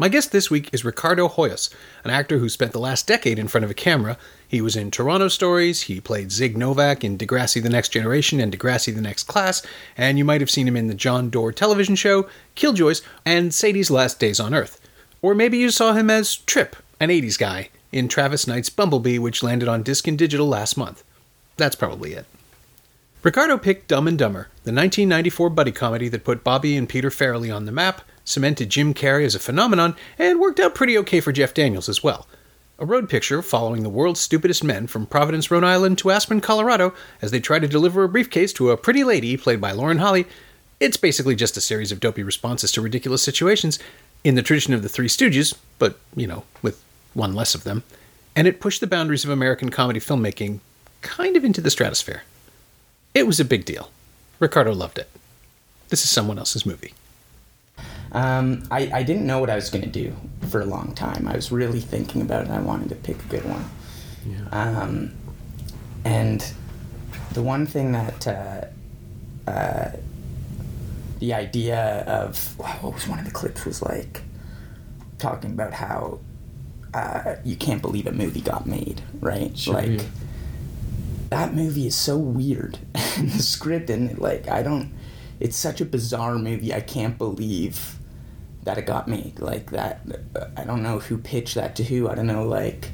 My guest this week is Ricardo Hoyos, an actor who spent the last decade in front of a camera. He was in Toronto Stories, he played Zig Novak in Degrassi The Next Generation and Degrassi The Next Class, and you might have seen him in the John Doerr television show, Killjoys, and Sadie's Last Days on Earth. Or maybe you saw him as Trip, an 80s guy, in Travis Knight's Bumblebee, which landed on disc and digital last month. That's probably it. Ricardo picked Dumb and Dumber, the 1994 buddy comedy that put Bobby and Peter Farrelly on the map, cemented Jim Carrey as a phenomenon, and worked out pretty okay for Jeff Daniels as well. A road picture following the world's stupidest men from Providence, Rhode Island to Aspen, Colorado, as they try to deliver a briefcase to a pretty lady played by Lauren Holly. It's basically just a series of dopey responses to ridiculous situations, in the tradition of the Three Stooges, but, you know, with one less of them. And it pushed the boundaries of American comedy filmmaking kind of into the stratosphere. It was a big deal. Ricardo loved it. This is someone else's movie. Um, I, I didn't know what I was going to do for a long time. I was really thinking about it. I wanted to pick a good one. Yeah. Um, and the one thing that uh, uh, the idea of wow, what was one of the clips was like talking about how uh, you can't believe a movie got made, right? Sure, like yeah. that movie is so weird, and the script and like I don't. It's such a bizarre movie. I can't believe that it got me. like that. I don't know who pitched that to who. I don't know like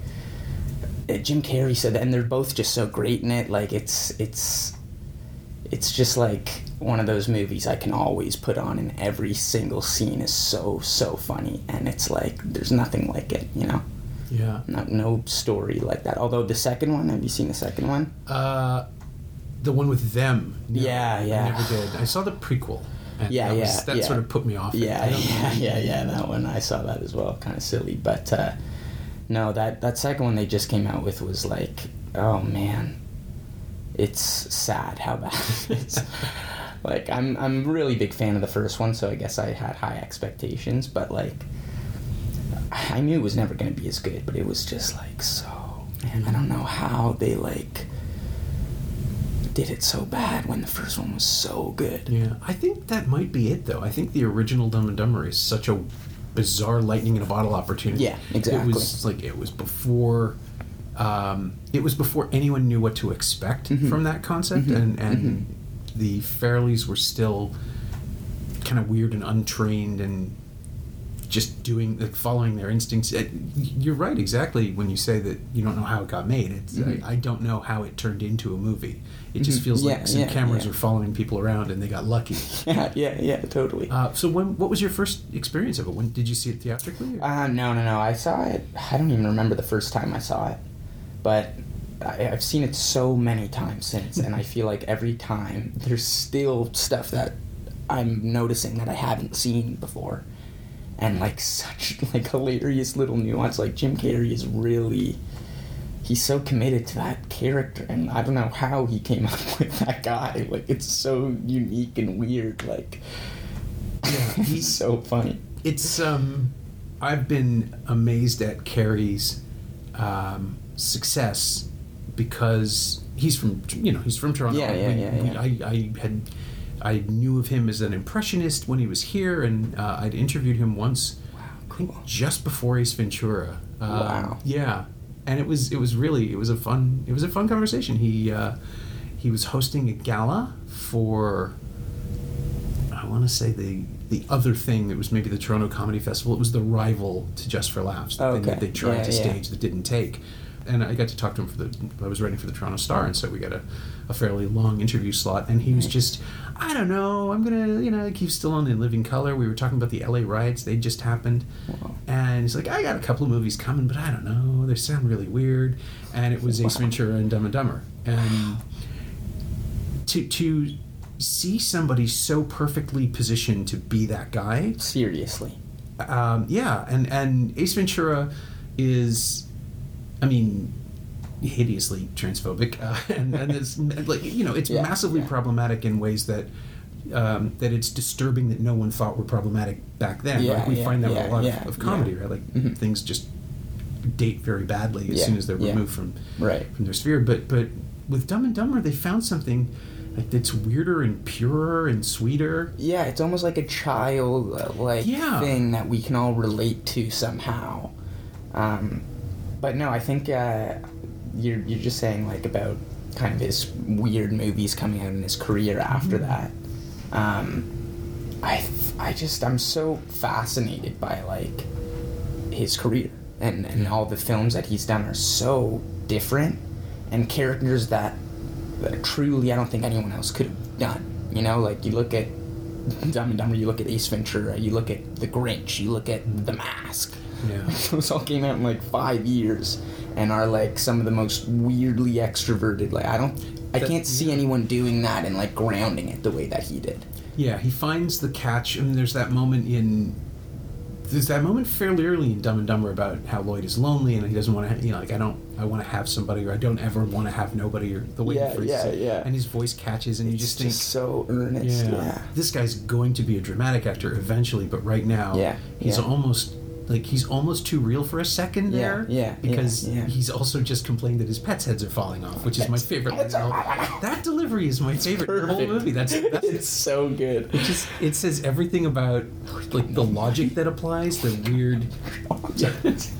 uh, Jim Carrey said that, and they're both just so great in it. Like it's it's it's just like one of those movies I can always put on, and every single scene is so so funny, and it's like there's nothing like it, you know. Yeah. No, no story like that. Although the second one, have you seen the second one? Uh, the one with them. No, Yeah, yeah. I never did. I saw the prequel. And Yeah, that yeah, was- that yeah. sort of put me off. Yeah, yeah, yeah, yeah. That one I saw that as well. Kind of silly, but uh, no, that that second one they just came out with was like, oh man, it's sad how bad it is. like I'm I'm really big fan of the first one, so I guess I had high expectations, but like I knew it was never going to be as good, but it was just like so. Man, I don't know how they like did it so bad when the first one was so good. Yeah, I think that might be it, though. I think the original Dumb and Dumber is such a bizarre lightning in a bottle opportunity. Yeah, exactly. It was like it was before. Um, it was before anyone knew what to expect Mm-hmm. from that concept, and and the Farrellys were still kind of weird and untrained and just doing like following their instincts. Uh, You're right, exactly. When you say that you don't know how it got made, it's I, I don't know how it turned into a movie. It just feels Mm-hmm. Yeah, like some yeah, cameras yeah. were following people around and they got lucky. Yeah, yeah, yeah, totally. Uh, so when what was your first experience of it? When did you see it theatrically? or- Uh, no, no, no. I saw it. I don't even remember the first time I saw it, but I, I've seen it so many times since, and I feel like every time there's still stuff that I'm noticing that I haven't seen before, and like such like hilarious little nuance. Like Jim Carrey is really. He's so committed to that character, and I don't know how he came up with that guy. Like, it's so unique and weird. Like, Yeah, he's so funny. it's um, I've been amazed at Carrey's um, success because he's from you know he's from Toronto. Yeah, yeah, yeah, yeah. I, I had I knew of him as an impressionist when he was here, and uh, I'd interviewed him once. Think cool. just before Ace Ventura. Um, Wow. Yeah, and it was it was really it was a fun it was a fun conversation. He uh, he was hosting a gala for I want to say the the other thing that was maybe the Toronto Comedy Festival. It was the rival to Just for Laughs, the thing that they tried Yeah, to yeah. stage that didn't take. And I got to talk to him for the. I was writing for the Toronto Star, and so we got a, a fairly long interview slot. And he was just, I don't know, I'm gonna, you know, keep still on in Living Color. We were talking about the LA riots; they just happened, Wow. and he's like, I got a couple of movies coming, but I don't know, they sound really weird. And it was Ace Ventura and Dumb and Dumber, and to to see somebody so perfectly positioned to be that guy Seriously. um, yeah and and ace ventura is, I mean, hideously transphobic, uh, and, and it's like you know, it's Yeah, massively yeah. problematic in ways that. Um, that it's disturbing that no one thought were problematic back then. Yeah, like we yeah, find that with a lot of, of comedy, right? Like Mhm. things just date very badly as soon as they're removed from Right. from their sphere. But but with Dumb and Dumber, they found something like that's weirder and purer and sweeter. Yeah, it's almost like a child uh, like Yeah. thing that we can all relate to somehow. Um, but no, I think uh, you're you're just saying like about kind of his weird movies coming out in his career after Mm-hmm. that. Um, I I just I'm so fascinated by like his career and and all the films that he's done are so different and characters that, that truly I don't think anyone else could have done. You know, like you look at Dumb and Dumber, you look at Ace Ventura, you look at The Grinch, you look at The Mask. Yeah. Those all came out in like five years and are like some of the most weirdly extroverted. Like I don't, I That- can't see anyone doing that and like grounding it the way that he did. Yeah, he finds the catch, and there's that moment in. There's that moment fairly early in Dumb and Dumber about how Lloyd is lonely and he doesn't want to, you know, like I don't, I want to have somebody or I don't ever want to have nobody or the way Yeah, he phrases yeah, it. yeah. And his voice catches, and you It's just think, so earnest. Yeah. this guy's going to be a dramatic actor eventually, but right now, Yeah, he's yeah. almost like he's almost too real for a second Yeah, there. yeah, yeah, because yeah. he's also just complained that his pets' heads are falling off, which is my favorite. heads are line. falling off. That delivery is my favorite in the whole movie. That's, that's it's so good. it just it says everything about like the logic that applies, the weird. It's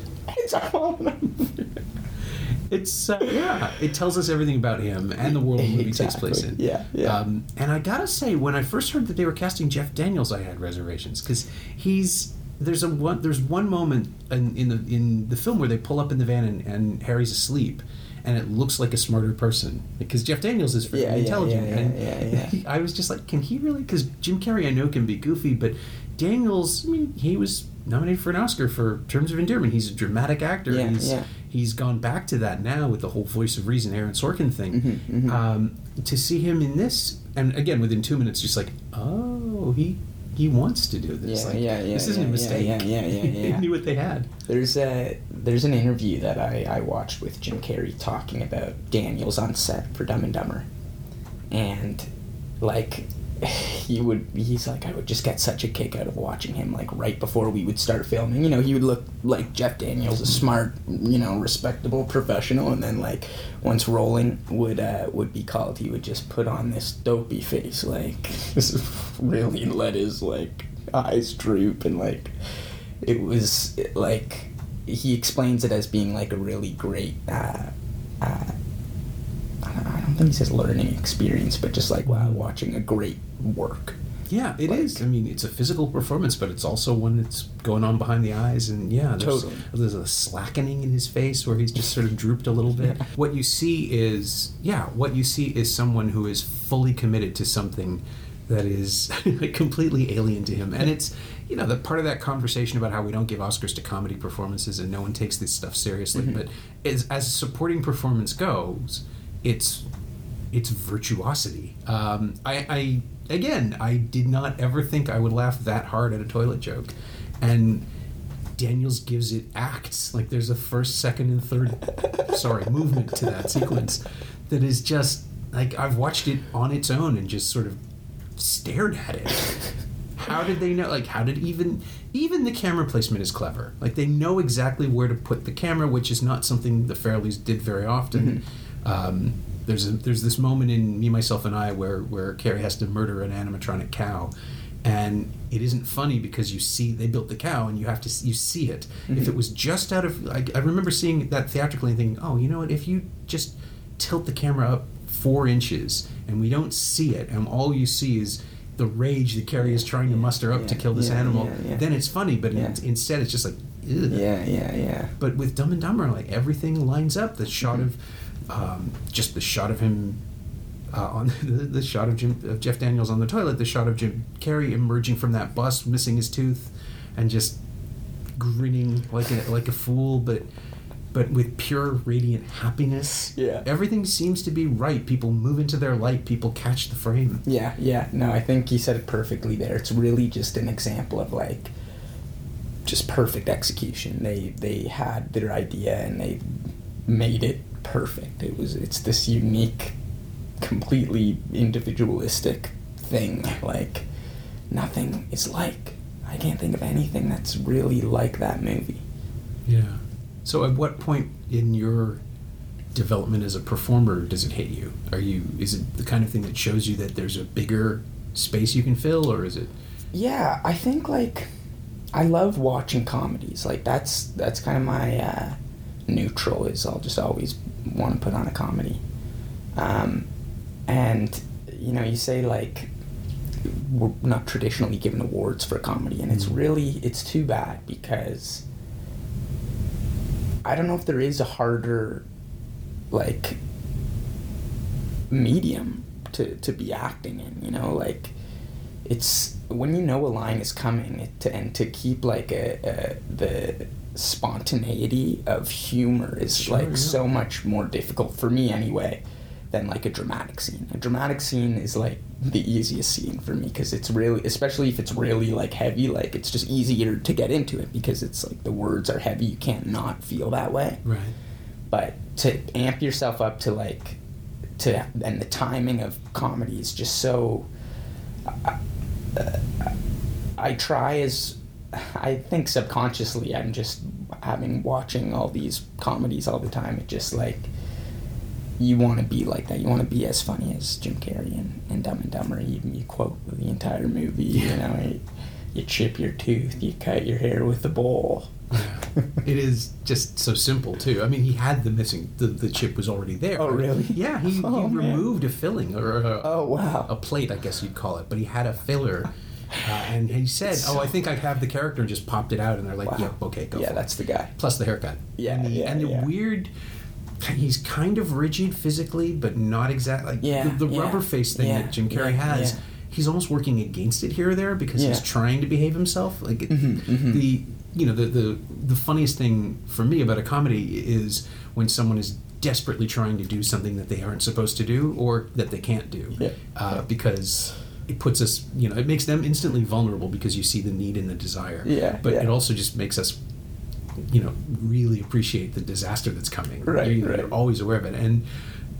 It's uh, yeah, it tells us everything about him and the world the movie takes place in. Yeah, yeah. Um, and I gotta say, when I first heard that they were casting Jeff Daniels, I had reservations because he's there's a one there's one moment in, in the in the film where they pull up in the van and, and Harry's asleep. And it looks like a smarter person because Jeff Daniels is very Yeah, intelligent. yeah, yeah, and yeah, yeah. he- I was just like, can he really? Because Jim Carrey, I know, can be goofy, but Daniels, I mean, he was nominated for an Oscar for Terms of Endearment. He's a dramatic actor. Yeah, he's, yeah. he's gone back to that now with the whole Voice of Reason, Aaron Sorkin thing. Mhm, mhm. Um, to see him in this, and again within two minutes, just like, oh, he he wants to do this. Yeah, like, yeah, yeah, This isn't yeah, a mistake. yeah, yeah, yeah, they yeah. knew what they had. There's a there's an interview that I, I watched with Jim Carrey talking about Daniels on set for Dumb and Dumber, and like he would he's like I would just get such a kick out of watching him like right before we would start filming. You know he would look like Jeff Daniels, a smart you know respectable professional, and then like once rolling would uh, would be called, he would just put on this dopey face like this really let his like eyes droop and like it was like he explains it as being like a really great uh, uh, don't, think he says learning experience but just like wow watching a great work Yeah, it is. Like- I mean, it's a physical performance, but it's also one that's going on behind the eyes, and yeah, there's, Totally. there's a slackening in his face where he's just sort of drooped a little bit. What you see is, yeah, what you see is someone who is fully committed to something that is completely alien to him, and it's you know the part of that conversation about how we don't give Oscars to comedy performances and no one takes this stuff seriously, Mhm. but as as supporting performance goes, it's it's virtuosity. Um, I, I again, I did not ever think I would laugh that hard at a toilet joke, and Daniels gives it acts like there's a first, second, and third, sorry, movement to that sequence that is just like I've watched it on its own and just sort of stared at it. How did they know? Like, how did even even the camera placement is clever. Like, they know exactly where to put the camera, which is not something the Farrellys did very often. Um, there's a, there's this moment in Me, Myself, and I where where Carrey has to murder an animatronic cow, and it isn't funny because you see they built the cow and you have to you see it. If mm-hmm. it was just out of I, I remember seeing that theatrically and thinking, oh, you know what? If you just tilt the camera up four inches and we don't see it, and all you see is the rage that Carrey is trying to muster up to kill this yeah, animal, yeah, yeah. then it's funny. But Yeah. in, instead, it's just like, Ugh. yeah yeah yeah But with Dumb and Dumber, like everything lines up. The shot mm-hmm. of, um, just the shot of him, uh, on the, the shot of Jim of Jeff Daniels on the toilet, the shot of Jim Carrey emerging from that bus, missing his tooth, and just grinning like a like a fool, but but with pure radiant happiness. Yeah. everything seems to be right. People move into their light. People catch the frame. Yeah, yeah. No, I think he said it perfectly there. It's really just an example of like just perfect execution. They they had their idea and they made it perfect. It was it's this unique, completely individualistic thing. Like nothing is like. I can't think of anything that's really like that movie. Yeah. So, at what point in your development as a performer does it hit you? Are you is it the kind of thing that shows you that there's a bigger space you can fill, or is it? Yeah, I think like I love watching comedies. Like that's that's kind of my uh, neutral. Is I'll just always want to put on a comedy. Um, and you know, you say like we're not traditionally given awards for comedy, and it's Mm. really it's too bad because I don't know if there is a harder like medium to to be acting in. You know, like it's when you know a line is coming it, to, and to keep like a, a the spontaneity of humor is Sure, like yeah. so much more difficult for me anyway than like a dramatic scene. A dramatic scene is like the easiest scene for me because it's really, especially if it's really like heavy, like it's just easier to get into it because it's like the words are heavy. You can't not feel that way Right. but to amp yourself up to like to and the timing of comedy is just so I, I try as I think subconsciously I'm just having watching all these comedies all the time it just like you want to be like that you want to be as funny as Jim Carrey and, and Dumb and Dumber you, you quote the entire movie you know you, you chip your tooth you cut your hair with a bowl it is just so simple too. I mean, he had the missing the, the chip was already there. Oh, really? Yeah, he, Oh, he removed a filling or a, oh wow a plate, I guess you'd call it, but he had a filler. Uh, and he said, "Oh, I think I have the character," and just popped it out, and they're like, Wow. "Yep, okay, go." yeah for it." that's the guy plus the haircut. Yeah, and the, yeah, and the yeah. weird. He's kind of rigid physically, but not exactly. Like Yeah, the, the yeah, rubber face thing that Jim Carrey has. He's almost working against it here or there because he's trying to behave himself. Like Mhm, mhm. the you know the, the the funniest thing for me about a comedy is when someone is desperately trying to do something that they aren't supposed to do or that they can't do. Uh, yeah. Because it puts us, you know, it makes them instantly vulnerable because you see the need and the desire. Yeah, But yeah. it also just makes us you know really appreciate the disaster that's coming. Right, you, right. You're always aware of it. And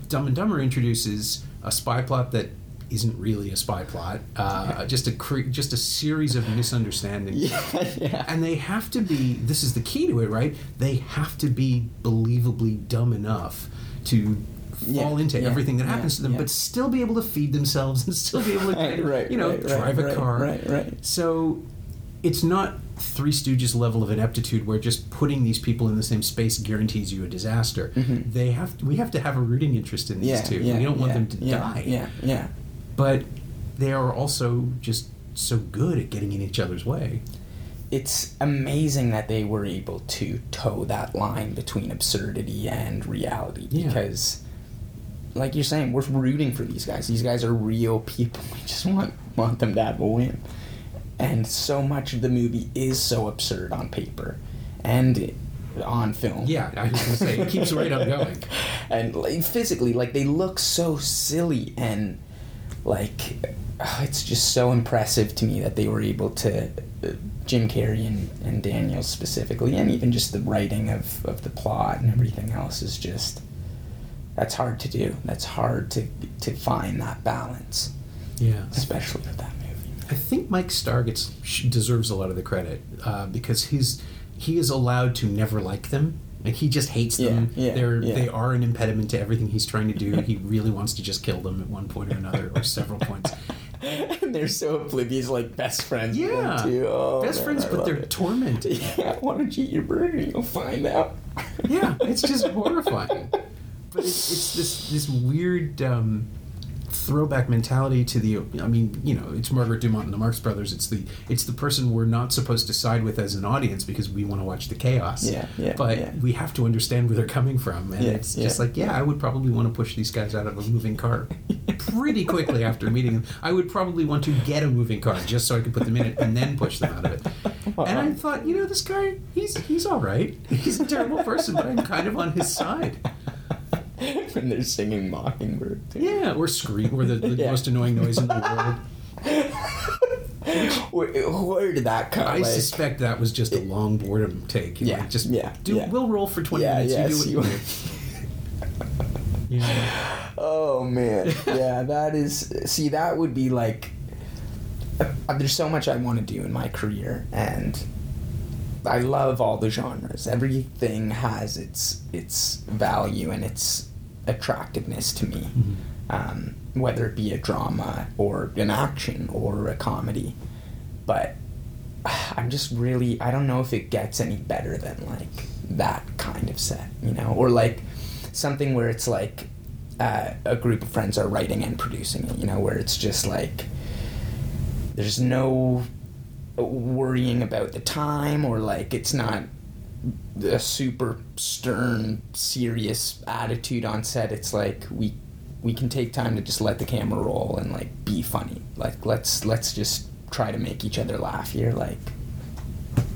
Dumb and Dumber introduces a spy plot that isn't really a spy plot. Uh, just a cre- just a series of misunderstandings. yeah yeah And they have to be. This is the key to it, right? They have to be believably dumb enough to fall Yeah, into yeah, everything that happens to them, but still be able to feed themselves and still be able to, Right, right, you know, right, drive a car. right, right. So it's not Three Stooges level of ineptitude where just putting these people in the same space guarantees you a disaster. Mhm. They have we have to have a rooting interest in these yeah, two. yeah, we don't want them to die. Yeah, yeah. But they are also just so good at getting in each other's way. It's amazing that they were able to toe that line between absurdity and reality Yeah. because like you're saying, we're rooting for these guys. These guys are real people. We just want want them to have a win. And so much of the movie is so absurd on paper and on film. Yeah, I was gonna say it keeps right on going. and like physically like they look so silly and like uh, it's just so impressive to me that they were able to uh, Jim Carrey and, and Daniel specifically and even just the writing of, of the plot and everything else is just that's hard to do that's hard to to find that balance Yeah. especially with that movie I think Mike Starr gets deserves a lot of the credit uh, because he's he is allowed to never like them. Like he just hates them. Yeah, yeah, They're yeah. they are an impediment to everything he's trying to do. he really wants to just kill them at one point or another or several points. and they're so oblivious like best friends Yeah, too. Oh, best man, friends, I but they're it. tormented. yeah why don't you eat your burger you'll find out yeah, it's just horrifying. But it's, it's this this weird um, throwback mentality to the. I mean, you know, it's Margaret Dumont and the Marx Brothers. It's the it's the person we're not supposed to side with as an audience because we want to watch the chaos. Yeah, yeah, But yeah. we have to understand where they're coming from, and Yeah, it's just like, yeah, I would probably want to push these guys out of a moving car pretty quickly after meeting them. I would probably want to get a moving car just so I could put them in it and then push them out of it. And I thought, you know, this guy, he's he's all right. He's a terrible person, but I'm kind of on his side. when they're singing Mockingbird. Too. Yeah, or scream, or the, the Yeah. most annoying noise in the world. where, where did that come? I like, suspect that was just a long boredom take. You Yeah, like, just yeah, do. yeah. We'll roll for twenty Yeah, minutes. yeah, you do what you. Yeah. Oh man, yeah, that is. See, that would be like. uh, There's so much I want to do in my career, and I love all the genres. Everything has its its value and its attractiveness to me, um, whether it be a drama or an action or a comedy. But I'm just really I don't know if it gets any better than like that kind of set, you know, or like something where it's like uh, a group of friends are writing and producing it, you know, where it's just like there's no worrying about the time or like it's not a super stern serious attitude on set. It's like we we can take time to just let the camera roll and like be funny. Like let's let's just try to make each other laugh here. Like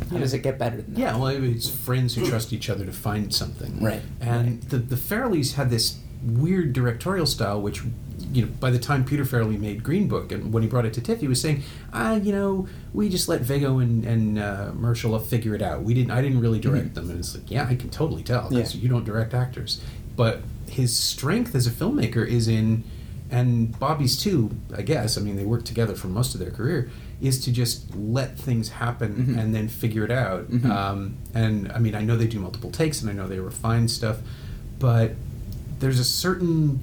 how does it get better than that? Yeah, well, it's friends who trust each other to find something. Right, And the the Farrellys had this weird directorial style, which, you know, by the time Peter Farrelly made Green Book, and when he brought it to TIFF, he was saying, ah, you know, we just let Viggo and and uh, Mahershala figure it out. We didn't. I didn't really direct them, and it's like, yeah, I can totally tell because Yeah. you don't direct actors. But his strength as a filmmaker is in, and Bobby's too, I guess. I mean, they worked together for most of their career. Is to just let things happen Mhm. and then figure it out. Mhm. Um, and I mean, I know they do multiple takes, and I know they refine stuff, but there's a certain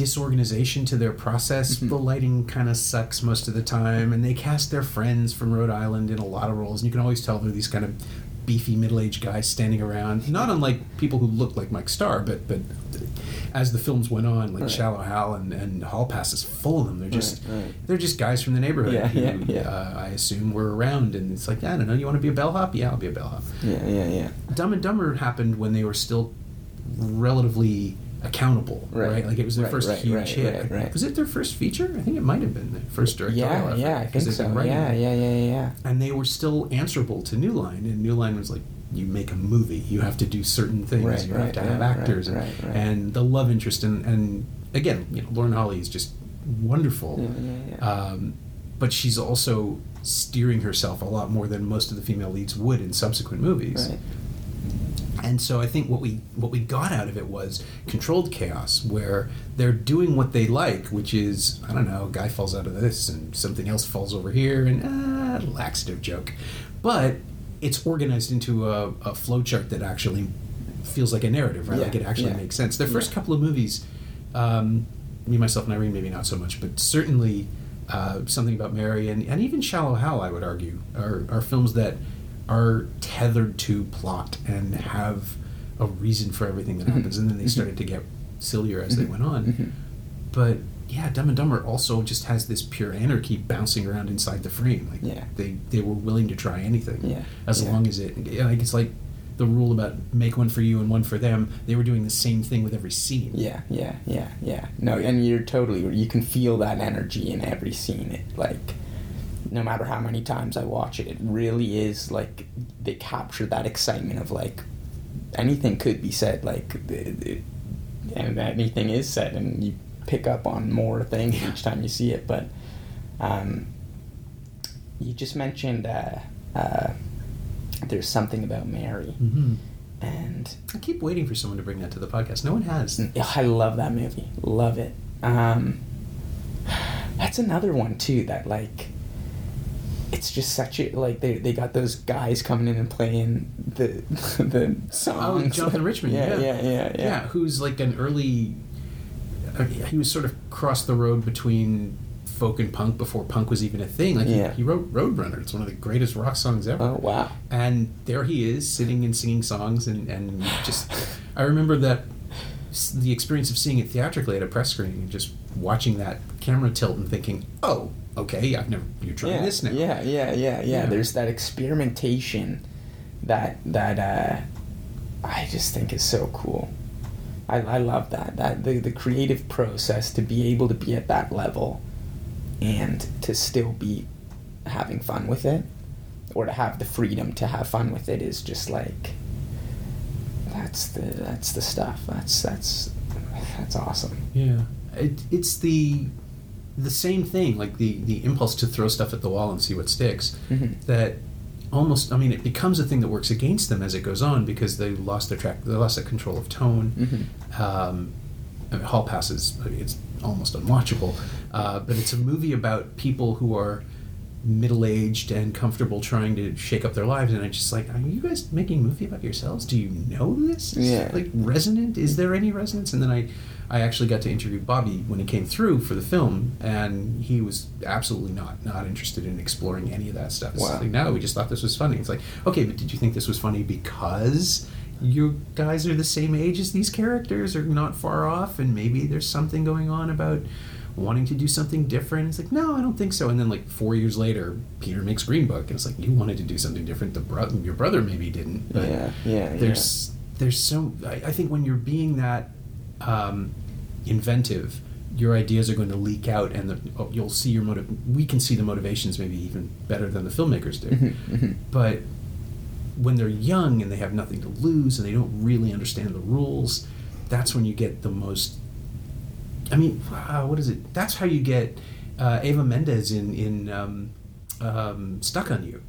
disorganization to their process. Mhm. The lighting kind of sucks most of the time, and they cast their friends from Rhode Island in a lot of roles, and you can always tell they're these kind of beefy middle-aged guys standing around, not unlike people who look like Mike Starr, but but as the films went on, like Right. Shallow Hal and, and Hall Pass is full of them. They're just Right, right. they're just guys from the neighborhood Yeah, who, yeah, yeah. Uh, I assume were around, and it's like I don't know. You want to be a bellhop? Yeah, I'll be a bellhop. yeah yeah yeah Dumb and Dumber happened when they were still relatively accountable, right? Right. Like it was their Right, first right, huge hit. right. Was it their first feature? I think it might have been the first directorial yeah effort, yeah I think so yeah yeah yeah yeah And they were still answerable to New Line, and New Line was like, you make a movie, you have to do certain things, you have to have actors, and, and the love interest, and, and again, you know, Lauren Holly is just wonderful. yeah yeah yeah Um, but she's also steering herself a lot more than most of the female leads would in subsequent movies. right And so I think what we what we got out of it was controlled chaos, where they're doing what they like, which is I don't know, a guy falls out of this and something else falls over here, and ah, laxative joke, but it's organized into a, a flowchart that actually feels like a narrative, right? Yeah, like it actually yeah. makes sense. Their first Yeah. couple of movies, um, me, myself, and Irene, maybe not so much, but certainly uh, something about Mary and, and even Shallow Hal, I would argue, are, are films that are tethered to plot and have a reason for everything that mm-hmm. happens. And then they mm-hmm. started to get sillier as they mm-hmm. went on. But yeah, Dumb and Dumber also just has this pure anarchy bouncing around inside the frame. Like Yeah. they, they were willing to try anything Yeah, as yeah. long as it. yeah, Like it's like the rule about make one for you and one for them. They were doing the same thing with every scene. Yeah, yeah, yeah, yeah. No, and you're totally. You can feel that energy in every scene. It like, no matter how many times I watch it, it really is like they capture that excitement of like anything could be said. Like, the- the- and anything is said, and you pick up on more things each time you see it. But, um, you just mentioned uh, uh, there's something about Mary, hmm and I keep waiting for someone to bring that to the podcast. No one has. I love that movie. Love it. Um, that's another one too that like it's just such a like they, they got those guys coming in and playing the the Oh, songs. Jonathan Richman. Yeah, Yeah, yeah, yeah, yeah. who's like an early. Uh, he was sort of crossed the road between folk and punk before punk was even a thing. Like Yeah. he, he wrote Roadrunner. It's one of the greatest rock songs ever. Oh wow. And there he is sitting and singing songs, and and just I remember that the experience of seeing it theatrically at a press screening, and just watching that camera tilt and thinking, oh, okay, I've never you're trying yeah, this now. Yeah, yeah, yeah, yeah, Yeah. There's that experimentation that that uh, I just think is so cool. I, I love that that the the creative process to be able to be at that level and to still be having fun with it or to have the freedom to have fun with it is just like that's the that's the stuff that's that's that's awesome Yeah, it, it's the the same thing, like the the impulse to throw stuff at the wall and see what sticks. Mhm. That almost, I mean, it becomes a thing that works against them as it goes on because they lost their track, they lost their control of tone. Mhm. Um, I mean, Hall Pass is it's almost unwatchable, uh, but it's a movie about people who are middle aged and comfortable trying to shake up their lives, and I'm just like, are you guys making a movie about yourselves? Do you know this? Is Yeah. Like resonant? Is there any resonance? And then I, I actually got to interview Bobby when he came through for the film, and he was absolutely not not interested in exploring any of that stuff. It's Wow. like, no, we just thought this was funny. It's like, okay, but did you think this was funny because you guys are the same age as these characters, or not far off, and maybe there's something going on about wanting to do something different? It's like, no, I don't think so. And then like four years later, Peter makes Green Book, and it's like you wanted to do something different. The bro- your brother maybe didn't. But Yeah, yeah, There's there's so I, I think when you're being that um, inventive, your ideas are going to leak out, and the, oh, you'll see your motive. We can see the motivations maybe even better than the filmmakers do. Mhm, mhm. But when they're young and they have nothing to lose and they don't really understand the rules, that's when you get the most. I mean, uh, what is it? That's how you get uh, Eva Mendes in in um, um, Stuck on You,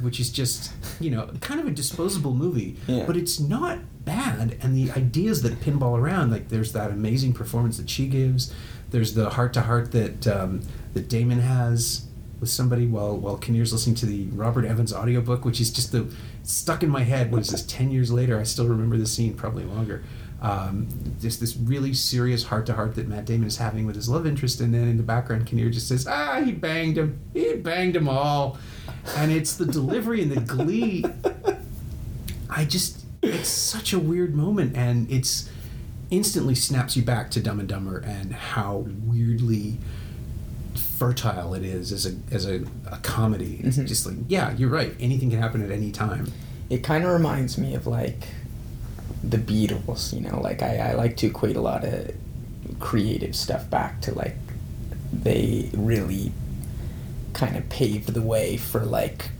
which is just you know kind of a disposable movie, Yeah. but it's not bad. And the ideas that pinball around, like there's that amazing performance that she gives. There's the heart to heart that um, that Damon has with somebody while while Kinnear's listening to the Robert Evans audiobook, which is just the stuck in my head. What is this? Ten years later, I still remember the scene, probably longer. Um, just this really serious heart to heart that Matt Damon is having with his love interest, and then in the background, Kinnear just says, "Ah, he banged him. He banged them all," and it's the delivery and the glee. I just, it's such a weird moment, and it's instantly snaps you back to Dumb and Dumber and how weirdly fertile it is as a as a, a comedy. It's Mhm. just like, yeah, you're right. Anything can happen at any time. It kind of reminds me of like the Beatles, you know, like I, I like to equate a lot of creative stuff back to like they really kind of paved the way for like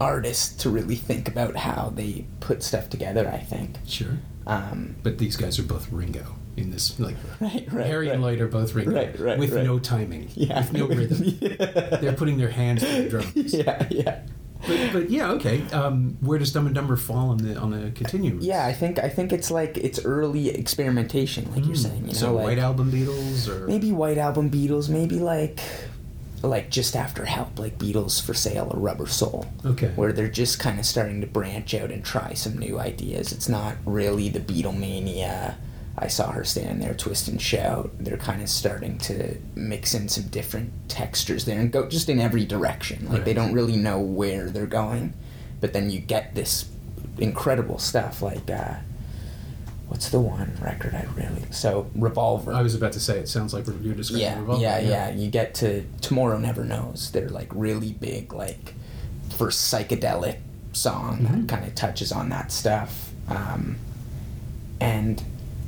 artists to really think about how they put stuff together, I think. Sure. Um, But these guys are both Ringo in this. Like right, right. Harry right. and Lloyd are both Ringo Right, right, with no timing, Yeah. with no rhythm. yeah. They're putting their hands to the drums. Yeah, yeah. But, but yeah, okay. Um, where does Dumb and Dumber fall on the on the continuum? Yeah, I think I think it's like it's early experimentation, like you're Mm. saying. You know, so like White Album Beatles or maybe White Album Beatles, maybe like like just after Help, like Beatles for Sale or Rubber Soul, okay. where they're just kind of starting to branch out and try some new ideas. It's not really the Beatlemania. I saw her stand there, twist and shout. They're kind of starting to mix in some different textures there and go just in every direction. Like they don't really know where they're going, but then you get this incredible stuff like uh, what's the one record I really so Revolver. I was about to say it sounds like you're describing yeah, Revolver. yeah, yeah. You get to Tomorrow Never Knows. They're like really big, like first psychedelic song Mhm. that kind of touches on that stuff. Um, and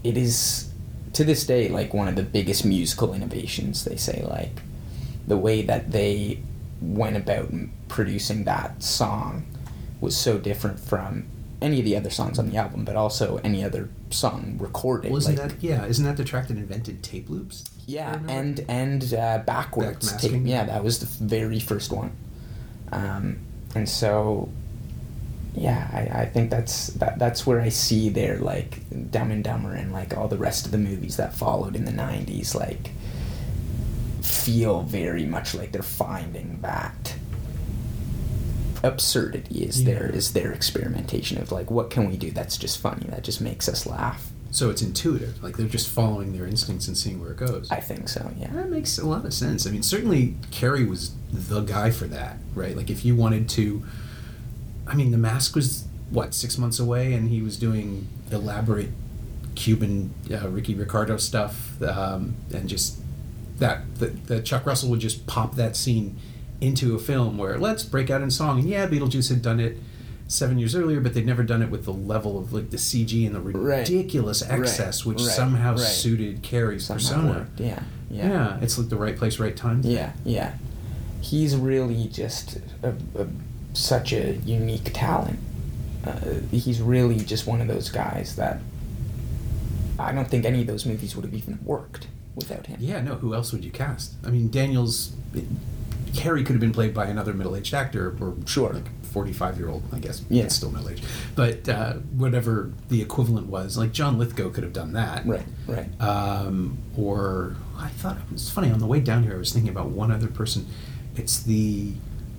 it is to this day like one of the biggest musical innovations. They say like the way that they went about producing that song was so different from any of the other songs on the album, but also any other song recorded. Wasn't like, that yeah? Isn't that the track that invented tape loops? yeah, and and uh, backwards. Back tape. Yeah, that was the very first one. Um, and so, yeah, I, I think that's that, that's where I see their like Dumb and Dumber and like all the rest of the movies that followed in the '90s, like feel very much like they're finding that absurdity is Yeah. their their experimentation of like what can we do that's just funny that just makes us laugh So it's intuitive. Like they're just following their instincts and seeing where it goes. i think so yeah That makes a lot of sense. I mean, certainly Carrey was the guy for that, right? Like, if you wanted to, I mean, The Mask was what six months away, and he was doing elaborate Cuban uh, Ricky Ricardo stuff, um, and just that the, the Chuck Russell would just pop that scene into a film where let's break out in song. And yeah, Beetlejuice had done it seven years earlier, but they'd never done it with the level of like the CG and the Right. ridiculous excess, which right, somehow right. suited Carrey's Somehow persona. worked. Yeah, Yeah. yeah, it's like the right place, right time. thing. yeah, yeah. He's really just a, a, such a unique talent. Uh, he's really just one of those guys that I don't think any of those movies would have even worked without him. Yeah, no. Who else would you cast? I mean, Daniels, Harry could have been played by another middle-aged actor, or Sure. like forty-five-year-old. I guess. Yeah. it's still middle-aged, but uh, whatever the equivalent was, like John Lithgow could have done that. Right, right. Um, or I thought it was funny on the way down here. I was thinking about one other person. It's the,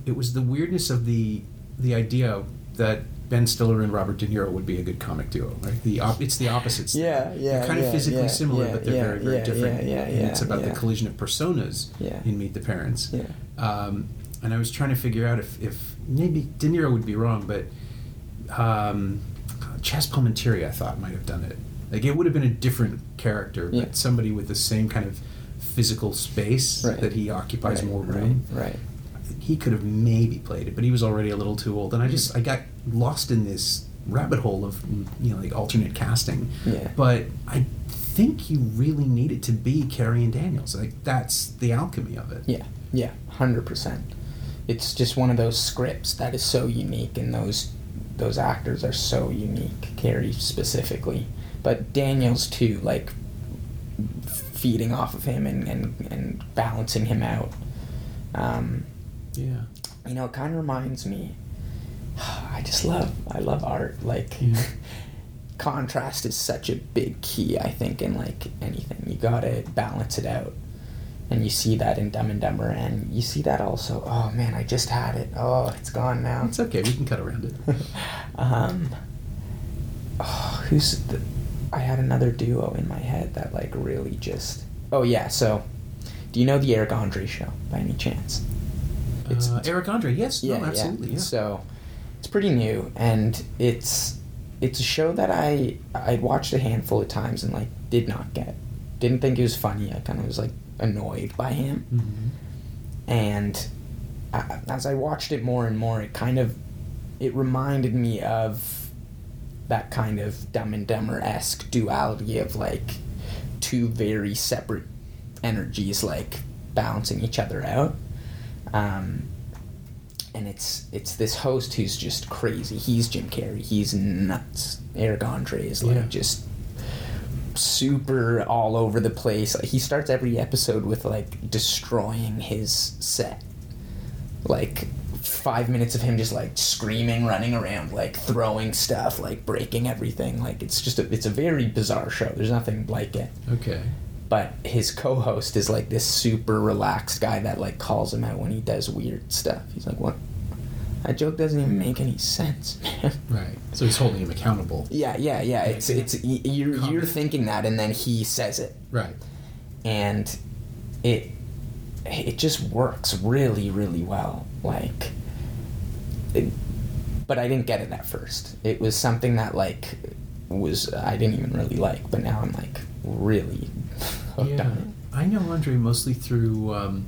it was the weirdness of the the idea that Ben Stiller and Robert De Niro would be a good comic duo. Right? The op- it's the opposites. Yeah, yeah, They're kind yeah, of physically yeah, similar, yeah, but they're very very different. yeah, yeah, and it's about the collision of personas in Meet the Parents. Yeah. Um, and I was trying to figure out if, if maybe De Niro would be wrong, but um, Chazz Palminteri I thought might have done it. Like it would have been a different character, but somebody with the same kind of physical space Right. that he occupies Right, more right, room. Right. He could have maybe played it, but he was already a little too old. And I just I got lost in this rabbit hole of you know like alternate casting. Yeah. But I think you really need it to be Carrey and Daniels. Like that's the alchemy of it. Yeah, yeah, hundred percent. It's just one of those scripts that is so unique, and those those actors are so unique. Carrey specifically, but Daniels too. Like feeding off of him and and, and balancing him out. Um, Yeah. you know, it kind of reminds me. I just love I love art. Like Yeah. contrast is such a big key. I think in like anything, you gotta balance it out, and you see that in Dumb and Dumber, and you see that also. Oh man, I just had it. Oh, it's gone now. It's okay. We can cut around it. um, oh, who's the? I had another duo in my head that like really just. Oh yeah, so. Do you know the Eric Andre show by any chance? It's- uh, it's- Eric Andre, yes, Yeah, no, absolutely, yeah. So it's pretty new, and it's it's a show that I I watched a handful of times and like did not get, didn't think it was funny. I kind of was like annoyed by him, Mhm. and I, as I watched it more and more, it kind of it reminded me of that kind of Dumb and Dumber esque duality of like two very separate energies like balancing each other out. Um, and it's it's this host who's just crazy. He's Jim Carrey. He's nuts. Eric Andre is like Yeah. just super all over the place. Like, he starts every episode with like destroying his set. Like five minutes of him just like screaming, running around, like throwing stuff, like breaking everything. Like it's just a, it's a very bizarre show. There's nothing like it Okay. But his co-host is like this super relaxed guy that like calls him out when he does weird stuff. He's like, "What? That joke doesn't even make any sense, man." Right. So he's holding him accountable. yeah, yeah, yeah. It's it's you're you're thinking that, and then he says it, Right. and it it just works really really well. Like, it, but I didn't get it at first. It was something that like was I didn't even really like, but now I'm like really hooked Yeah. on it. I know Andre mostly through um,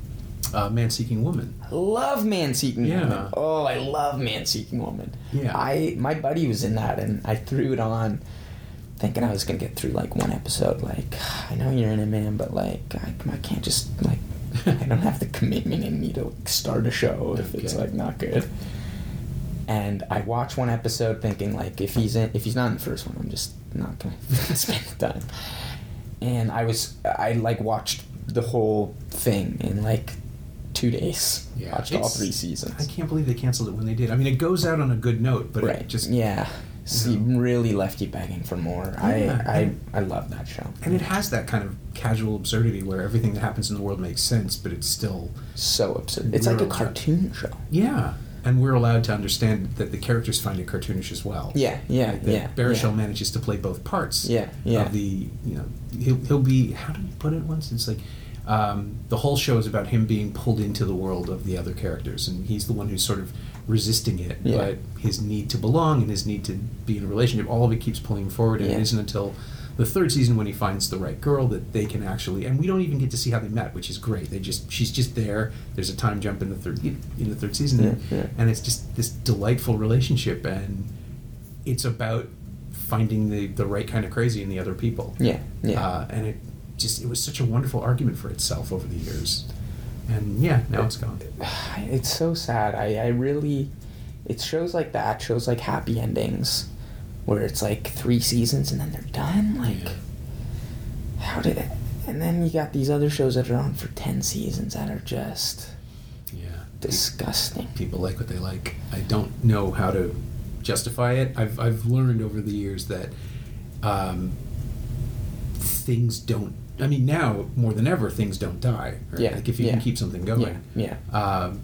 uh, Man Seeking Woman. love Man Seeking Yeah. Woman. Oh, I love Man Seeking Woman. Yeah. I my buddy was in that, and I threw it on, thinking I was gonna get through like one episode. Like, I know you're in it, man, but like, I, I can't just like, I don't have the commitment in me to like, start a show if it's like not good. And I watch one episode thinking like, if he's in, if he's not in the first one, I'm just not gonna spend the time. And I was, I like watched the whole thing in like two days. Yeah, watched all three seasons. I can't believe they canceled it when they did. I mean, it goes out on a good note, but right. it just yeah. You you really left you begging for more. Yeah. I, I I love that show. and it has that kind of casual absurdity where everything that happens in the world makes sense, but it's still so absurd. It's like a cartoon show. yeah. And we're allowed to understand that the characters find it cartoonish as well. Yeah, yeah, Like that yeah. Baruchel yeah. manages to play both parts. Yeah, yeah. Of the you know he'll he'll be how did he put it once? It's like um, the whole show is about him being pulled into the world of the other characters, and he's the one who's sort of resisting it. Yeah. But his need to belong and his need to be in a relationship, all of it keeps pulling forward, and Yeah. it isn't until the third season when he finds the right girl that they can actually and we don't even get to see how they met which is great. They just she's just there. There's a time jump in the third in the third season. Yeah, yeah. and it's just this delightful relationship and it's about finding the the right kind of crazy in the other people. Yeah, yeah. uh, and it just it was such a wonderful argument for itself over the years. And yeah now it's gone. It's so sad. I, I really, it shows like that, shows like happy endings, where it's like three seasons and then they're done. Like, Yeah. how did and then you got these other shows that are on for 10 seasons that are just Yeah. disgusting. People like what they like. I don't know how to justify it. I've I've learned over the years that um, things don't. I mean, now more than ever, things don't die. Right? Yeah, Like if you yeah. can keep something going. Yeah, yeah. Um,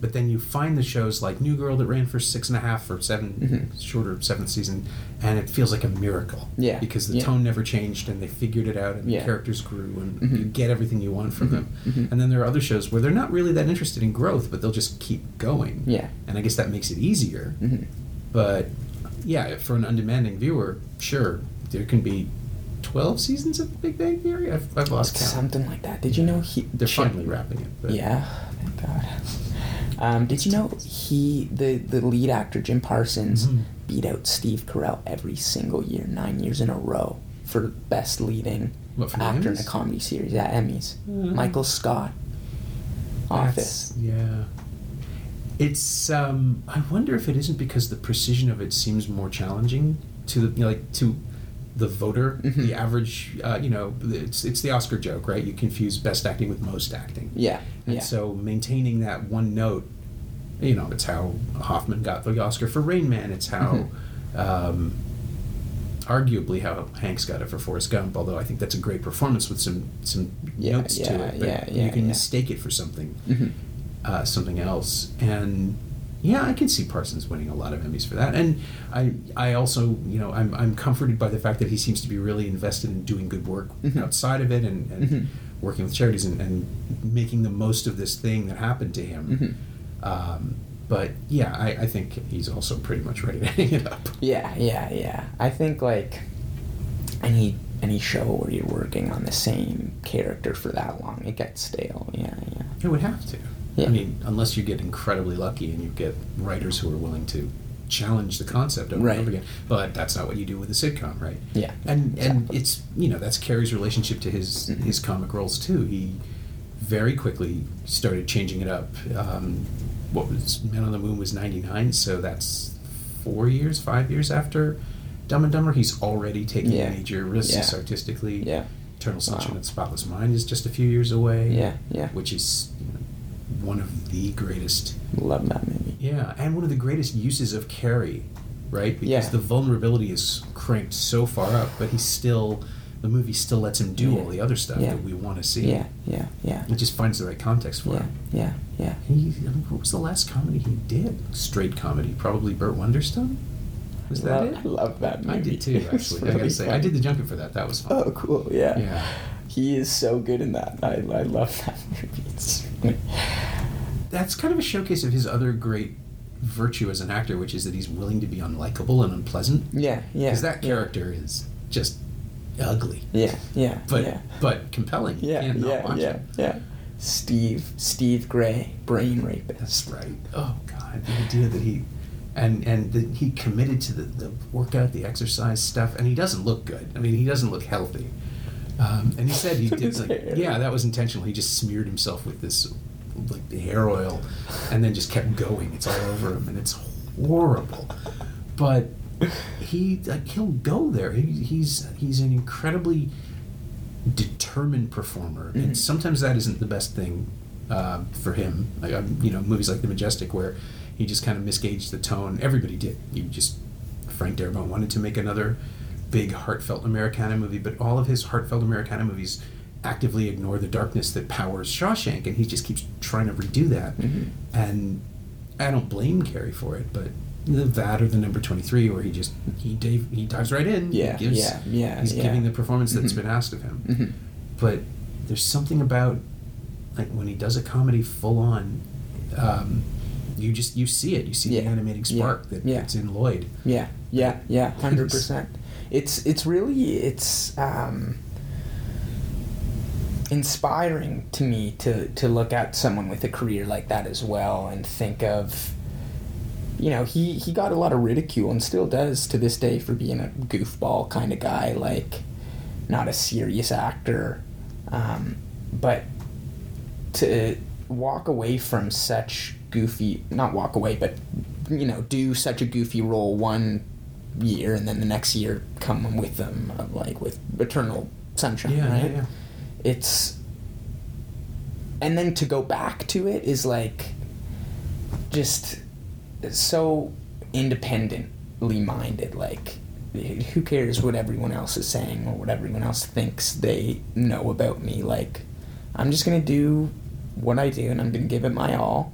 but then you find the shows like New Girl that ran for six and a half or 7 Mhm. shorter seventh season, and it feels like a miracle. Yeah, Because the yeah. tone never changed, and they figured it out, and Yeah. the characters grew, and Mhm. you get everything you want from them. mhm. And then there are other shows where they're not really that interested in growth, but they'll just keep going. Yeah. And I guess that makes it easier. Mhm. But yeah, for an undemanding viewer, sure, there can be twelve seasons of Big Bang Theory. I've, I've lost count. Something like that. Did you know he? They're Chip- finally wrapping it. But Yeah, thank God. Um, did you know he the the lead actor Jim Parsons Mhm. beat out Steve Carell every single year, nine years in a row for best leading What, for the actor in a comedy series at Emmys. Mhm. Michael Scott. Office. That's- Yeah. It's. Um, I wonder if it isn't because the precision of it seems more challenging to the you know, like to the voter, Mhm. the average. Uh, you know, it's it's the Oscar joke, right? You confuse best acting with most acting. Yeah, And yeah. so maintaining that one note, you know, it's how Hoffman got the Oscar for Rain Man. It's how, um, arguably, how Hanks got it for Forrest Gump. Although I think that's a great performance with some some Yeah, notes to it. But yeah, you can yeah. mistake it for something, Mhm. uh, something else. And yeah, I can see Parsons winning a lot of Emmys for that. And I, I also, you know, I'm, I'm comforted by the fact that he seems to be really invested in doing good work Mhm. outside of it and, and Mhm. working with charities and, and making the most of this thing that happened to him. Mhm. Um, but yeah, I, I think he's also pretty much ready to hang it up. Yeah, yeah, yeah. I think like any any show where you're working on the same character for that long, it gets stale. Yeah, yeah. It would have to. Yeah. I mean, unless you get incredibly lucky and you get writers who are willing to challenge the concept over Right. and over again. But that's not what you do with a sitcom, right? Yeah, And and it's you know that's Carrey's relationship to his Mhm. his comic roles too. He very quickly started changing it up. Um, what was Man on the Moon was ninety nine, so that's four years, five years after Dumb and Dumber. He's already taking Yeah. major risks Yeah. artistically. Yeah. Eternal Sunshine Wow. of the Spotless Mind is just a few years away. Yeah, yeah. Which is you know, one of the greatest. Love that movie. Yeah, and one of the greatest uses of Carrey, right? Because Yeah. the vulnerability is cranked so far up, but he's still the movie still lets him do Yeah. all the other stuff Yeah. that we want to see. Yeah, yeah, yeah. It just finds the right context for Yeah, him. yeah, yeah. He, I mean, what was the last comedy he did? Straight comedy, probably Burt Wonderstone. Was that love, it? I love that movie. I did too, actually. I really gotta say, I did the junket for that. That was fun. Oh, cool. Yeah. Yeah. He is so good in that. I, I love that movie. That's kind of a showcase of his other great virtue as an actor, which is that he's willing to be unlikable and unpleasant. yeah, yeah. Because that yeah. character is just ugly, Yeah, yeah, but yeah. but compelling. Yeah, yeah, yeah, it. yeah. Steve, Steve Gray, brain rapist. That's right. Oh God, the idea that he and and that he committed to the, the workout, the exercise stuff, and he doesn't look good. I mean, he doesn't look healthy. Um, and he said he did like, hair. yeah, that was intentional. He just smeared himself with this like the hair oil, and then just kept going. It's all over him, and it's horrible. But he like he'll go there. He, he's he's an incredibly determined performer, Mhm. and sometimes that isn't the best thing uh, for him. Like um, you know, movies like The Majestic, where he just kind of misgauged the tone. Everybody did. He just Frank Darabont wanted to make another big heartfelt Americana movie, but all of his heartfelt Americana movies actively ignore the darkness that powers Shawshank, and he just keeps trying to redo that. Mhm. And I don't blame Carrey for it, but the that or the number twenty three, where he just he Dave he dives right in. Yeah, gives, yeah, yeah, He's yeah. giving the performance that's Mhm. been asked of him. Mhm. But there's something about like when he does a comedy full on. Um, you just you see it. You see the Yeah. animating Yeah. spark that, Yeah. that's in Lloyd. Yeah, yeah, yeah, hundred percent. It's it's really it's um, inspiring to me to to look at someone with a career like that as well and think of you know he he got a lot of ridicule and still does to this day for being a goofball kind of guy like not a serious actor. Um, but to walk away from such goofy not walk away but you know do such a goofy role one year and then the next year come with them uh, like with eternal sunshine Yeah, right yeah, yeah. it's and then to go back to it is like just so independently minded like who cares what everyone else is saying or what everyone else thinks they know about me like i'm just gonna do what i do and i'm gonna give it my all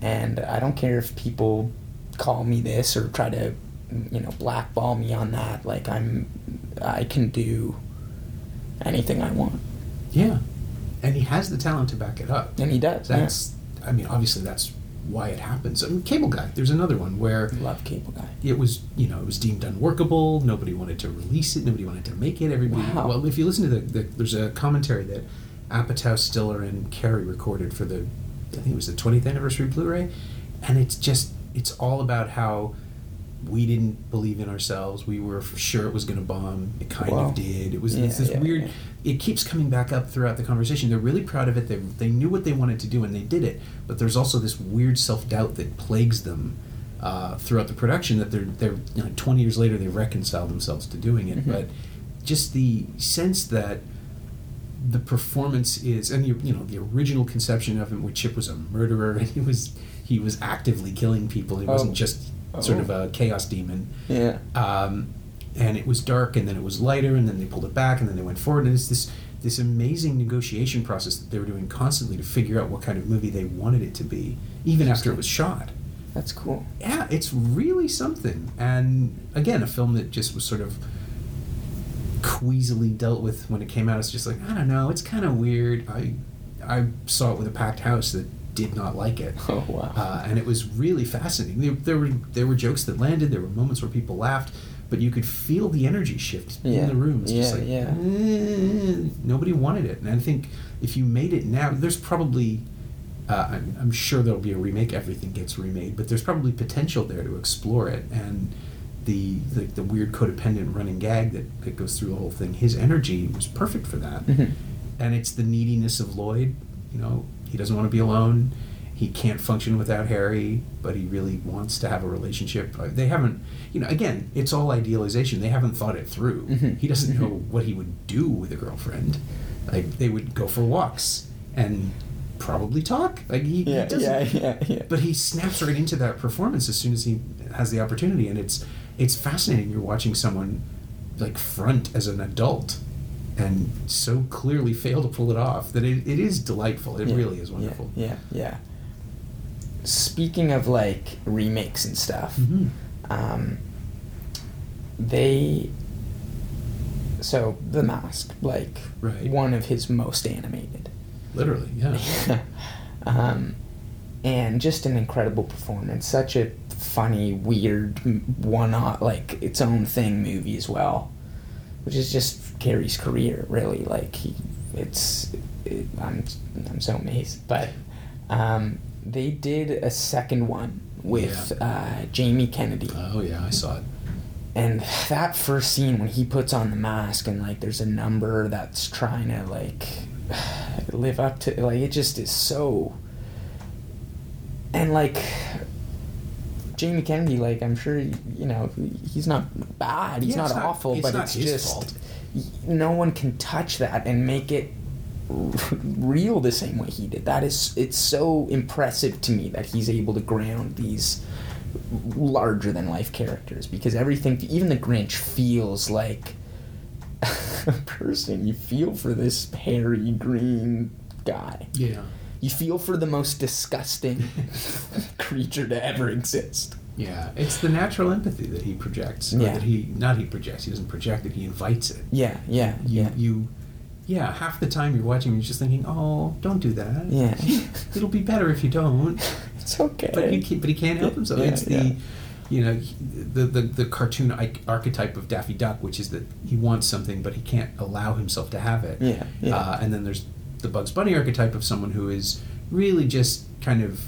and i don't care if people call me this or try to you know blackball me on that like i'm i can do anything i want Yeah, and he has the talent to back it up. and he does yeah. That's, I mean, obviously that's why it happens. I mean, Cable Guy. There's another one where love cable guy it was, you know, it was deemed unworkable. Nobody wanted to release it. Nobody wanted to make it. Everybody. Wow. Well, if you listen to the, the there's a commentary that Apatow, Stiller, and Carrey recorded for the, I think it was the 20th anniversary Blu-ray, and it's just it's all about how we didn't believe in ourselves. We were for sure it was going to bomb. It kind Wow. of did. It was Yeah, it's this yeah, weird. yeah. It keeps coming back up throughout the conversation. They're really proud of it. They they knew what they wanted to do and they did it. But there's also this weird self doubt that plagues them uh, throughout the production. That they're they're you know, 20 years later they reconcile themselves to doing it. Mhm. But just the sense that the performance is and you, you know the original conception of him where Chip was a murderer and he was he was actively killing people. He Oh. wasn't just sort Oh. of a chaos demon. Yeah. Um, and it was dark and then it was lighter and then they pulled it back and then they went forward and it's this this amazing negotiation process that they were doing constantly to figure out what kind of movie they wanted it to be even after it was shot. That's cool. Yeah it's really something. And again a film that just was sort of queasily dealt with when it came out. It's just like i don't know it's kind of weird. I i saw it with a packed house that did not like it oh wow uh, and it was really fascinating. There, there were there were jokes that landed. There were moments where people laughed, but you could feel the energy shift Yeah. in the room. It's just Yeah, like yeah. "Eh," nobody wanted it. And I think if you made it now, there's probably uh, I'm, I'm sure there'll be a remake. Everything gets remade, but there's probably potential there to explore it. And the the, the weird codependent running gag that, that goes through the whole thing. His energy was perfect for that Mhm. and it's the neediness of Lloyd. You know, he doesn't want to be alone. He can't function without Harry, but he really wants to have a relationship. Uh, They haven't, you know, again, it's all idealization. They haven't thought it through. Mhm. He doesn't know Mhm. what he would do with a girlfriend. Like they would go for walks and probably talk. Like he, yeah he doesn't. yeah yeah yeah But he snaps right into that performance as soon as he has the opportunity, and it's it's fascinating. You're watching someone like front as an adult, and so clearly fail to pull it off that it, it is delightful. It Yeah, really is wonderful. Yeah, yeah. Speaking of like remakes and stuff, Mhm. um, they. So the mask, like Right. one of his most animated, Literally, yeah. um, and just an incredible performance. Such a funny, weird, one like its own thing movie as well, which is just Carrey's career really. Like he, it's, it, I'm I'm so amazed. But um, they did a second one with uh, Jamie Kennedy. Oh yeah, I saw it. And that first scene when he puts on the mask and like there's a number that's trying to like live up to like it just is so and like Jamie Kennedy like I'm sure you know he's not bad he's Yeah, not, awful but not it's his just fault. no one can touch that and make it real the same way he did that is it's so impressive to me that he's able to ground these larger than life characters because everything even the grinch feels like a person you feel for this hairy green guy Yeah. You feel for the most disgusting creature to ever exist Yeah, it's the natural empathy that he projects. Yeah. That he not he projects. He doesn't project it. He invites it. yeah yeah You, yeah you, yeah. Half the time you're watching, you're just thinking, "Oh, don't do that. Yeah. it'll be better if you don't." it's okay But he, can't, but he can't help himself. Yeah, it's the, yeah. you know, the the the cartoon archetype of Daffy Duck, which is that he wants something, but he can't allow himself to have it. Yeah, yeah. Uh, and then there's the Bugs Bunny archetype of someone who is really just kind of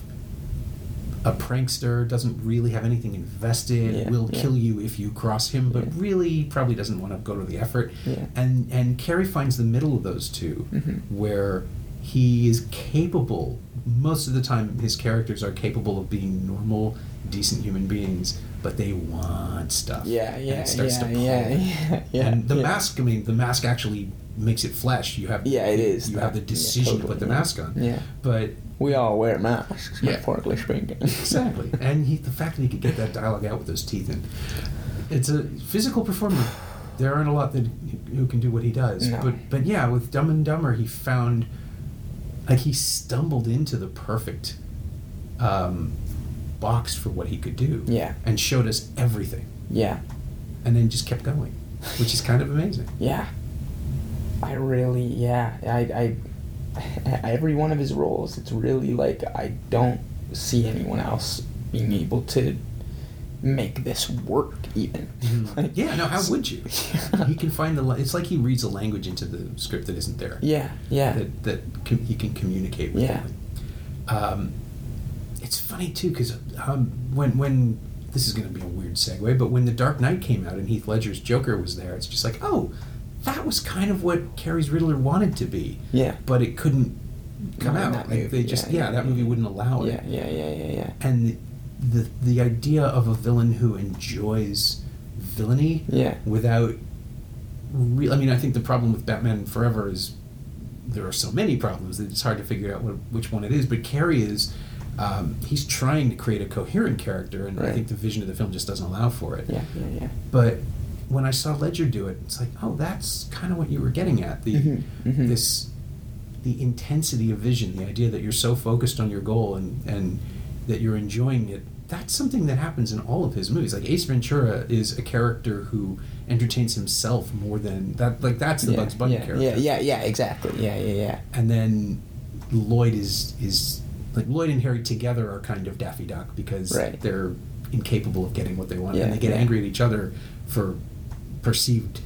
a prankster, doesn't really have anything invested, Yeah, will yeah. kill you if you cross him, but Yeah. really probably doesn't want to go to the effort. And and Carrey finds the middle of those 2 Mhm. where he is capable. Most of the time, his characters are capable of being normal, decent human beings, but they want stuff. yeah And yeah it starts yeah, to pull. yeah yeah yeah and the mask, I mean, the mask actually makes it flesh. You have Yeah, it is You that. have the Yeah, decision to put the yeah. mask on. Yeah. But We all wear masks, Yeah. metaphorically speaking. exactly, and he, the fact that he could get that dialogue out with those teeth in, it's a physical performer. There aren't a lot that who can do what he does. No. But but yeah, with Dumb and Dumber, he found like he stumbled into the perfect um, box for what he could do. Yeah. and showed us everything, yeah. and then just kept going, which is kind of amazing. Yeah. I really, yeah. I, I, every one of his roles, it's really like I don't see anyone else being able to make this work even. Like, Yeah, no, how would you? He can find the. It's like he reads a language into the script that isn't there. Yeah, yeah. That that com- he can communicate with. Yeah. Um, it's funny too because um, when when this is going to be a weird segue, but when the Dark Knight came out and Heath Ledger's Joker was there, it's just like, oh, that was kind of what Carrey's Riddler wanted to be. Yeah. But it couldn't come Not out. that Like movie, they just yeah, yeah, yeah, that movie wouldn't allow it Yeah, yeah, yeah, yeah, yeah. and the, the the idea of a villain who enjoys villainy Yeah. without real I mean I think the problem with Batman Forever is there are so many problems that it's hard to figure out what, which one it is but Carrie is um, he's trying to create a coherent character and I think the vision of the film just doesn't allow for it Yeah, yeah, yeah. but when I saw Ledger do it it's like oh that's kind of what you were getting at the Mhm, mhm. this the intensity of vision, the idea that you're so focused on your goal and, and that you're enjoying it, that's something that happens in all of his movies. Like Ace Ventura is a character who entertains himself more than that. Like that's the yeah, Bugs Bunny yeah, character. Yeah, yeah, yeah, exactly. Yeah, yeah, yeah. And then Lloyd is is like Lloyd and Harry together are kind of Daffy Duck because Right. they're incapable of getting what they want Yeah, and they get angry at each other for perceived,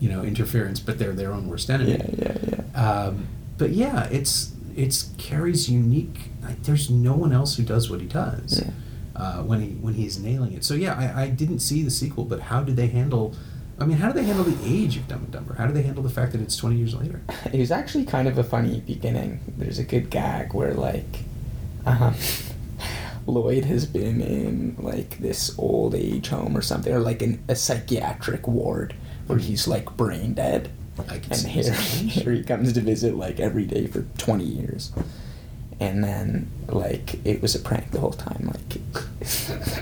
you know, interference, but they're their own worst enemy. Yeah, yeah, yeah. Um, but yeah, it's it's Carrey's unique. Like, there's no one else who does what he does Yeah. uh, when he when he's nailing it. So yeah, I, I didn't see the sequel, but how did they handle? I mean, how do they handle the age of Dumb and Dumber? How do they handle the fact that it's 20 years later? It was actually kind of a funny beginning. There's a good gag where like, um, Lloyd has been in like this old age home or something, or like in a psychiatric ward where he's like brain dead. And Harry, this. Harry comes to visit like every day for 20 years. And then, like, it was a prank the whole time. Like,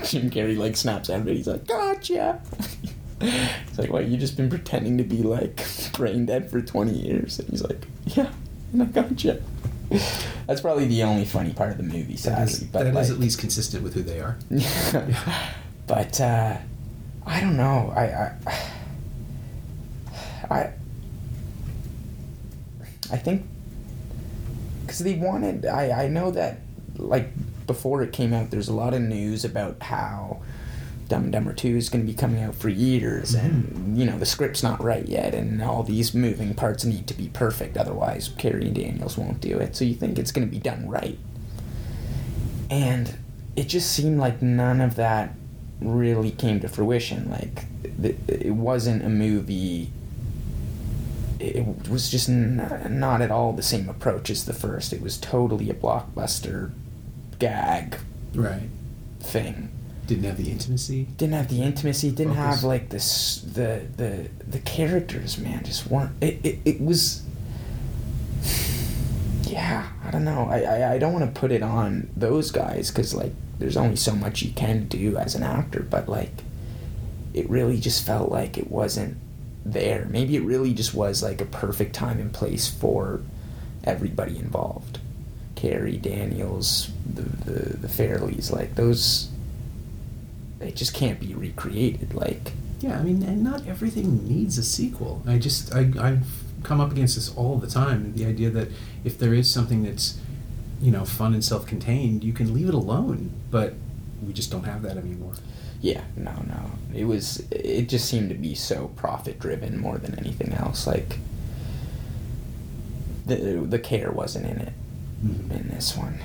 Jim Carrey, like, snaps out of it. He's like, gotcha! it's like, what, you just been pretending to be, like, brain dead for 20 years? And he's like, yeah, and I gotcha. That's probably the only funny part of the movie, sadly. is, but that like, is at least consistent with who they are. but uh, I don't know. I I I, I think because they wanted. I I know that like before it came out, there's a lot of news about how. Dumb and Dumber 2 is going to be coming out for years, and mm-hmm. you know the script's not right yet, and all these moving parts need to be perfect, otherwise Carrey and Daniels won't do it. So you think it's going to be done right, and it just seemed like none of that really came to fruition. Like it wasn't a movie. It was just n- not at all the same approach as the first. It was totally a blockbuster gag Right. thing. Didn't have the intimacy. Didn't have the intimacy. Didn't Focus. have like this the the the characters. Man, just weren't. It it, it was. Yeah, I don't know. I I, I don't want to put it on those guys because like there's only so much you can do as an actor, but like it really just felt like it wasn't there. Maybe it really just was like a perfect time and place for everybody involved. Carrey, Daniels, the the, the Farrellys, like those it just can't be recreated. Like, Yeah, I mean, and not everything needs a sequel. I just, I, I've come up against this all the time. The idea that if there is something that's, you know, fun and self-contained, you can leave it alone. But we just don't have that anymore. yeah, no, no. It was. It just seemed to be so profit driven more than anything else. Like, the the care wasn't in it Mhm. in this one.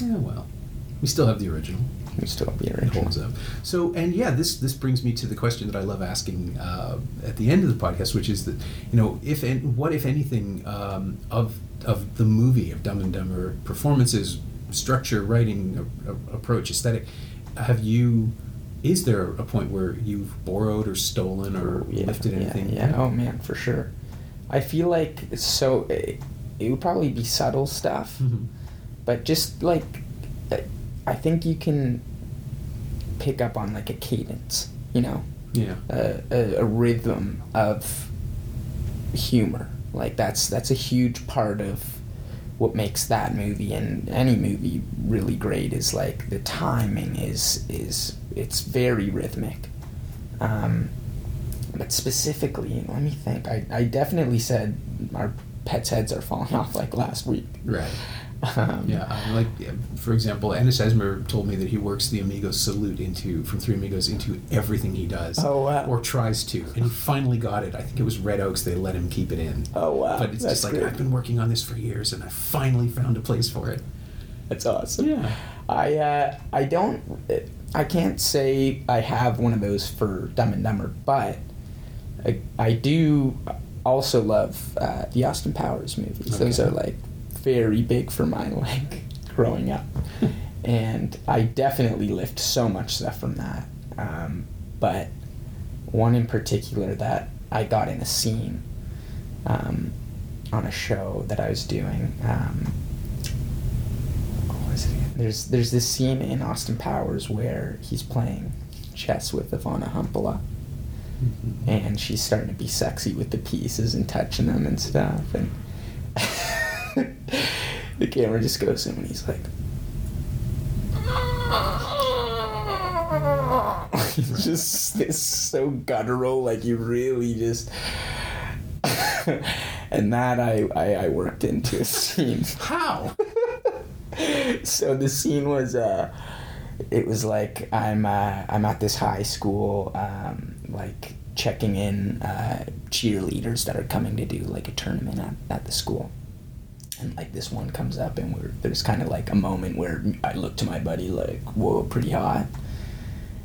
Yeah, well, we still have the original. We still have the It original. holds up. So, and yeah, this this brings me to the question that I love asking uh, at the end of the podcast, which is that you know, if and what if anything um, of of the movie of Dumb and Dumber performances, structure, writing, a, a- approach, aesthetic, have you? Is there a point where you've borrowed or stolen or Yeah, lifted anything? Yeah, yeah. Oh man, for sure. I feel like so it, it would probably be subtle stuff, but just like uh, I think you can pick up on like a cadence, you know, Yeah. a, a, a rhythm of humor. Like that's that's a huge part of what makes that movie and any movie really great is like the timing is is it's very rhythmic. Um, but specifically, let me think. I, I definitely said our pets' heads are falling off like last week. Right. Um, Yeah, I like for example, Ennis Esmer told me that he works the Amigos salute into from Three Amigos into everything he does. Oh, wow. Or tries to, and he finally got it. I think it was Red Oaks. They let him keep it in. Oh wow, But it's that's just like great. I've been working on this for years, and I finally found a place for it. That's awesome. Yeah. I uh, I don't I can't say I have one of those for Dumb and Dumber, but I, I do also love uh, the Austin Powers movies. Those are like very big for my leg growing up, and I definitely lift so much stuff from that. Um, but one in particular that I got in a scene um, on a show that I was doing. Um, what was it again? There's there's this scene in Austin Powers where he's playing chess with Ivana Humpalot, and she's starting to be sexy with the pieces and touching them and stuff, and the camera just goes to him and he's like. He's just it's so guttural, like you really just and that I, I, I worked into a scene. How? so the scene was uh it was like I'm uh, I'm at this high school um, like checking in uh, cheerleaders that are coming to do like a tournament at, at the school and like this one comes up and we're there's kind of like a moment where I look to my buddy like whoa pretty hot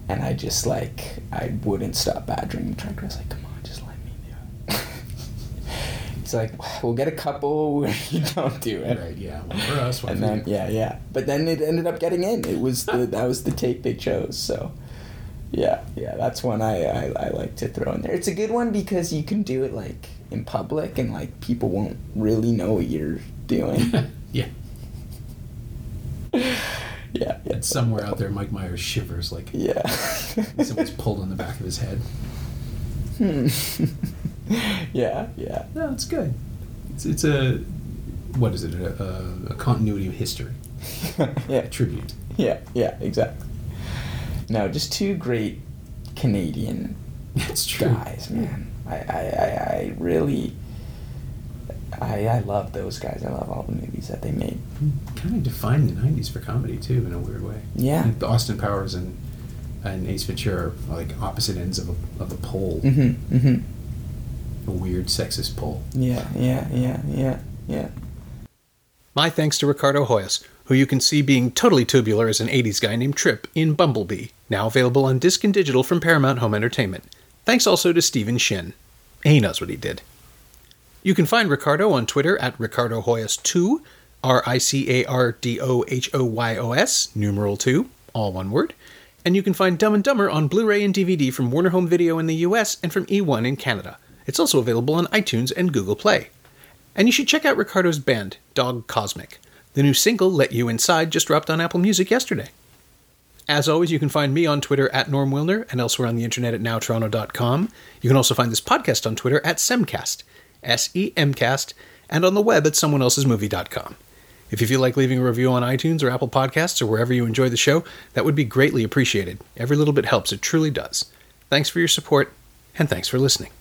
and I just like I wouldn't stop badgering the tracker I was like come on just let me do it He's like, we'll get a couple where you don't do it. right. Yeah. One for us. One And for then you. yeah, yeah. But then it ended up getting in. It was the that was the take they chose. So yeah, yeah, that's one I, I, I like to throw in there. It's a good one because you can do it like in public and like people won't really know what you're doing. yeah. yeah, yeah. And somewhere out there, Mike Myers shivers like Yeah. someone's pulled on the back of his head. Hmm. yeah, yeah. No, it's good. It's it's a what is it? A, a, a continuity of history, yeah. tribute. Yeah, yeah, exactly. No, just two great Canadian It's true. guys, man. I, I, I, I really, I, I love those guys. I love all the movies that they made. Kind of defined the '90s for comedy too, in a weird way. Yeah. Like the Austin Powers and and Ace Ventura are like opposite ends of a of a pole, Mm-hmm. Mm-hmm. a weird sexist pole. Yeah, yeah, yeah, yeah, yeah. My thanks to Ricardo Hoyos, who you can see being totally tubular as an 80s guy named Trip in Bumblebee, now available on disc and digital from Paramount Home Entertainment. Thanks also to Stephen Shin. He knows what he did. You can find Ricardo on Twitter at Ricardo Hoyos2, R I C A R D O H O Y O S, numeral 2, all one word. And you can find Dumb and Dumber on Blu ray and DVD from Warner Home Video in the US and from E1 in Canada. It's also available on iTunes and Google Play. And you should check out Ricardo's band, Dog Cosmic. The new single, Let You Inside, just dropped on Apple Music yesterday. As always, you can find me on Twitter at Norm Wilner and elsewhere on the internet at nowtoronto.com. You can also find this podcast on Twitter at Semcast, S E M Cast, and on the web at someoneelsesmovie.com. If you feel like leaving a review on iTunes or Apple Podcasts or wherever you enjoy the show, that would be greatly appreciated. Every little bit helps, it truly does. Thanks for your support, and thanks for listening.